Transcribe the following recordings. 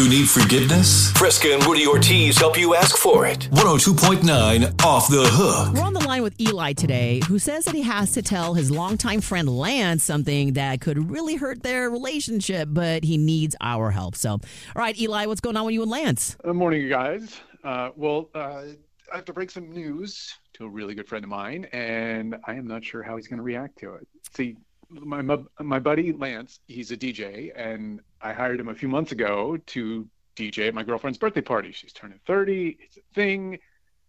You need forgiveness? Fresca and Rudy Ortiz help you ask for it. 102.9 Off the Hook. We're on the line with Eli today, who says that he has to tell his longtime friend Lance something that could really hurt their relationship, but he needs our help. So, all right, Eli, what's going on with you and Lance? Good morning, you guys. Uh, well, uh, I have to break some news to a really good friend of mine, and I am not sure how he's going to react to it. See, my, my my buddy Lance, he's a DJ, and I hired him a few months ago to DJ at my girlfriend's birthday party. She's turning 30. It's a thing,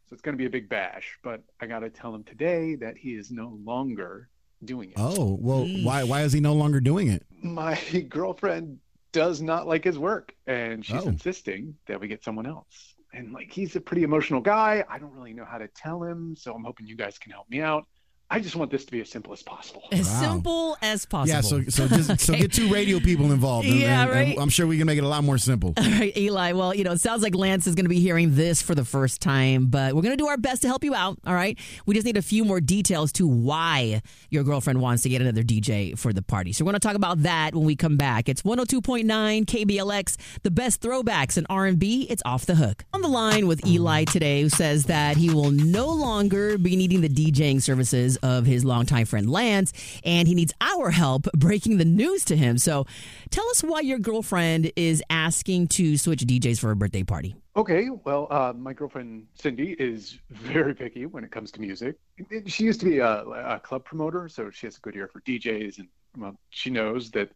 so it's going to be a big bash. But I got to tell him today that he is no longer doing it. Oh, well, why why is he no longer doing it? My girlfriend does not like his work, and she's Oh. insisting that we get someone else. And like he's a pretty emotional guy. I don't really know how to tell him, so I'm hoping you guys can help me out. I just want this to be as simple as possible. As Wow. simple as possible. Yeah, so so just so get two radio people involved. and- Yeah, and- and right. I'm sure we can make it a lot more simple. All right, Eli. Well, you know, it sounds like Lance is going to be hearing this for the first time, but we're going to do our best to help you out. All right. We just need a few more details to why your girlfriend wants to get another DJ for the party. So we're going to talk about that when we come back. It's 102.9 KBLX, the best throwbacks in R&B. It's off the hook. On the line with Eli today, who says that he will no longer be needing the DJing services of his longtime friend Lance, and he needs our help breaking the news to him. So tell us why your girlfriend is asking to switch DJs for a birthday party. Okay, well, uh, my girlfriend Cindy is very picky when it comes to music. She used to be a, a club promoter, so she has a good ear for DJs, and well, she knows that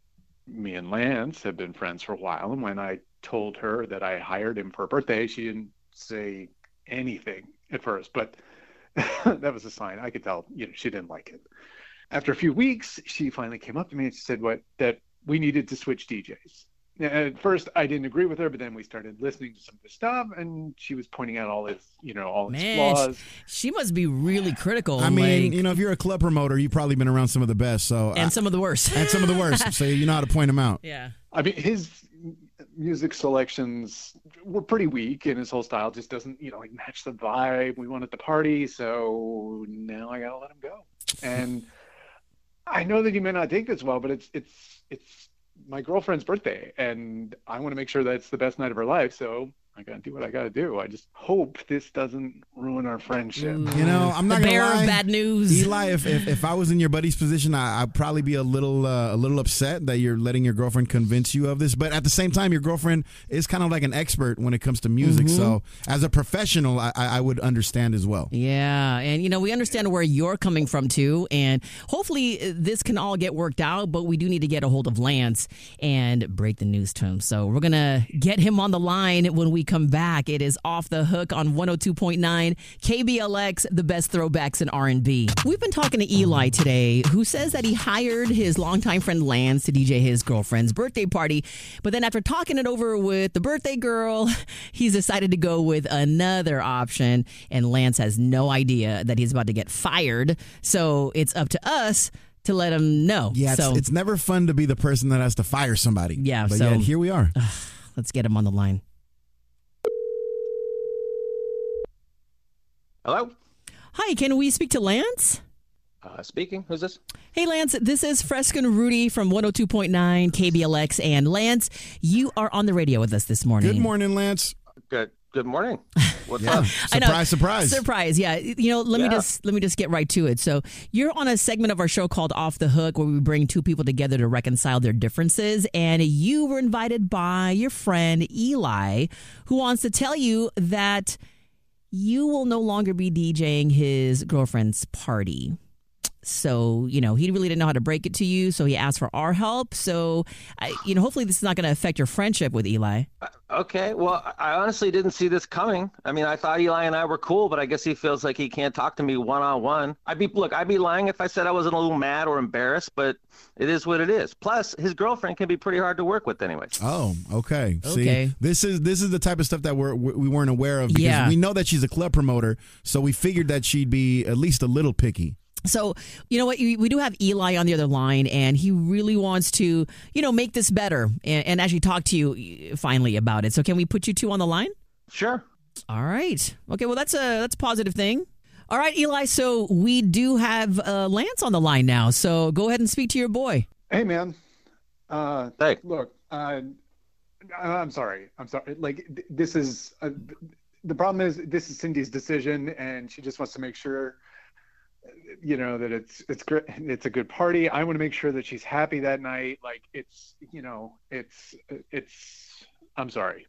me and Lance have been friends for a while. And when I told her that I hired him for a birthday, she didn't say anything at first, but that was a sign. I could tell, you know, she didn't like it. After a few weeks, she finally came up to me and she said, "What that we needed to switch DJs." Now, At first, I didn't agree with her, but then we started listening to some of the stuff, and she was pointing out all his, you know, all his Man, flaws. She must be really critical. I mean, like, you know, if you're a club promoter, you've probably been around some of the best. So and I- some of the worst. and some of the worst. so you know how to point them out. yeah. I mean, his music selections were pretty weak, and his whole style just doesn't, you know, like match the vibe we want at the party. So now I gotta let him go. And I know that he may not take this well, but it's it's it's my girlfriend's birthday, and I want to make sure that it's the best night of her life. So I gotta do what I gotta do. I just hope this doesn't ruin our friendship. You know, I'm The not gonna bearer lie. of bad news. Eli, if, if, if I was in your buddy's position, I, I'd probably be a little uh, a little upset that you're letting your girlfriend convince you of this. But at the same time, your girlfriend is kind of like an expert when it comes to music. So as a professional, I, I I would understand as well. Yeah, and you know we understand where you're coming from too, and hopefully uh, this can all get worked out. But we do need to get a hold of Lance and break the news to him. So we're gonna get him on the line when we come back. It is off the hook on 102.9 KBLX, the best throwbacks in R&B. We've been talking to Eli today, who says that he hired his longtime friend Lance to DJ his girlfriend's birthday party, but then after talking it over with the birthday girl, he's decided to go with another option, and Lance has no idea that he's about to get fired. So it's up to us to let him know. Yeah, it's, so it's never fun to be the person that has to fire somebody. Yeah, but so- yet here we are. let's get him on the line. Hello? Hi, can we speak to Lance? Uh, speaking. Who's this? Hey, Lance, this is Fresca and Rudy from 102.9 KBLX. And Lance, you are on the radio with us this morning. Good morning, Lance. Good. Good morning. What's Yeah, up? I know. surprise, surprise. Surprise, yeah. You know, let me just let me just get right to it. So, you're on a segment of our show called Off the Hook where we bring two people together to reconcile their differences and you were invited by your friend Eli who wants to tell you that you will no longer be DJing his girlfriend's party. So, you know, he really didn't know how to break it to you, so he asked for our help. So, I, you know, hopefully this is not going to affect your friendship with Eli. Uh, okay. Well, I I honestly didn't see this coming. I mean, I thought Eli and I were cool, but I guess he feels like he can't talk to me one on one. I'd be look, I'd be lying if I said I wasn't a little mad or embarrassed, but it is what it is. Plus, his girlfriend can be pretty hard to work with, anyways. Oh, okay. Okay. See, this is this is the type of stuff that we're we we weren't aware of because Yeah. we know that she's a club promoter, so we figured that she'd be at least a little picky. So, you know what? We we do have Eli on the other line, and he really wants to, you know, make this better and, and actually talk to you uh, finally about it. So, can we put you two on the line? Sure. All right. Okay. Well, that's a that's a positive thing. All right, Eli. So we do have uh, Lance on the line now. So go ahead and speak to your boy. Hey, man. Uh, Hey. look, uh, I'm sorry. I'm sorry. Like th- this is uh, the problem is this is Cindy's decision, and she just wants to make sure, you know, that it's it's great. It's a good party. I want to make sure that she's happy that night. Like it's you know, it's it's. I'm sorry.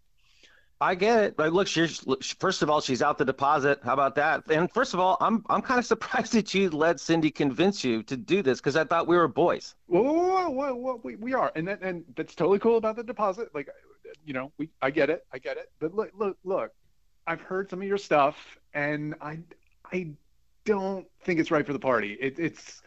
I get it. Like, look, she's first of all, she's out the deposit. How about that? And first of all, I'm I'm kind of surprised that you let Cindy convince you to do this because I thought we were boys. Whoa, whoa, whoa, whoa, we, we are, and that, and that's totally cool about the deposit. Like, you know, we I get it, I get it. But look, look, look, I've heard some of your stuff, and I I don't think it's right for the party. It, it's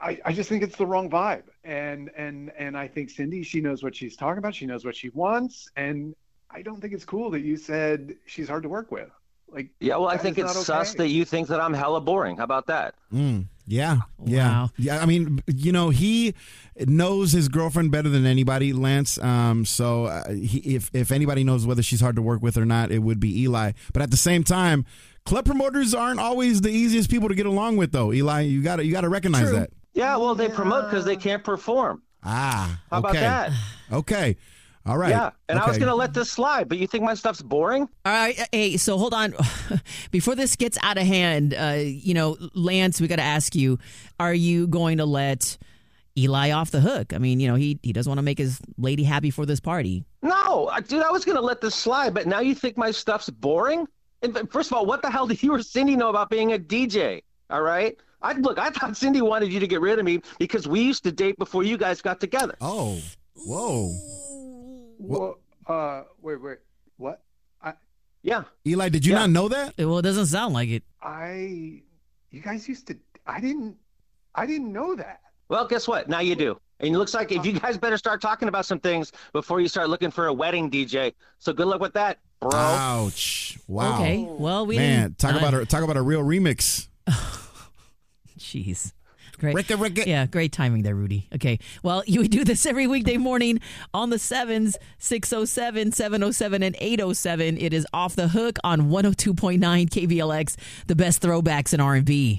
I, I just think it's the wrong vibe, and and and I think Cindy, she knows what she's talking about. She knows what she wants, and I don't think it's cool that you said she's hard to work with. Like, Yeah, well, I think it's not sus okay. that you think that I'm hella boring. How about that? Mm, yeah, yeah, Wow. yeah. I mean, you know, he knows his girlfriend better than anybody, Lance. Um, so uh, he, if if anybody knows whether she's hard to work with or not, it would be Eli. But at the same time, club promoters aren't always the easiest people to get along with, though. Eli, you got to you got to recognize True. that. Yeah, well, they promote because they can't perform. Ah, How about that? Okay, all right. Yeah, and I was gonna let this slide, but you think my stuff's boring? All right, hey, so hold on. Before this gets out of hand, uh, you know, Lance, we got to ask you: Are you going to let Eli off the hook? I mean, you know, he he doesn't want to make his lady happy for this party. No, dude, I was gonna let this slide, but now you think my stuff's boring? And first of all, what the hell did you or Cindy know about being a DJ? All right. I look, I thought Cindy wanted you to get rid of me because we used to date before you guys got together. Oh, whoa, Well, uh, wait, wait, what? I, Yeah. Eli, did you Yeah. not know that? Well, it doesn't sound like it. I, you guys used to. I didn't. I didn't know that. Well, guess what? Now you do. And it looks like if you guys better start talking about some things before you start looking for a wedding DJ. So good luck with that, bro. Ouch! Wow. Okay, well, we Man, talk uh, about a talk about a real remix. Jeez. Great. Ricka, Ricka. Yeah, great timing there, Rudy. Okay. Well, you do this every weekday morning on the sevens, 607, 707, and 807. It is off the hook on 102.9 KBLX, the best throwbacks in R&B.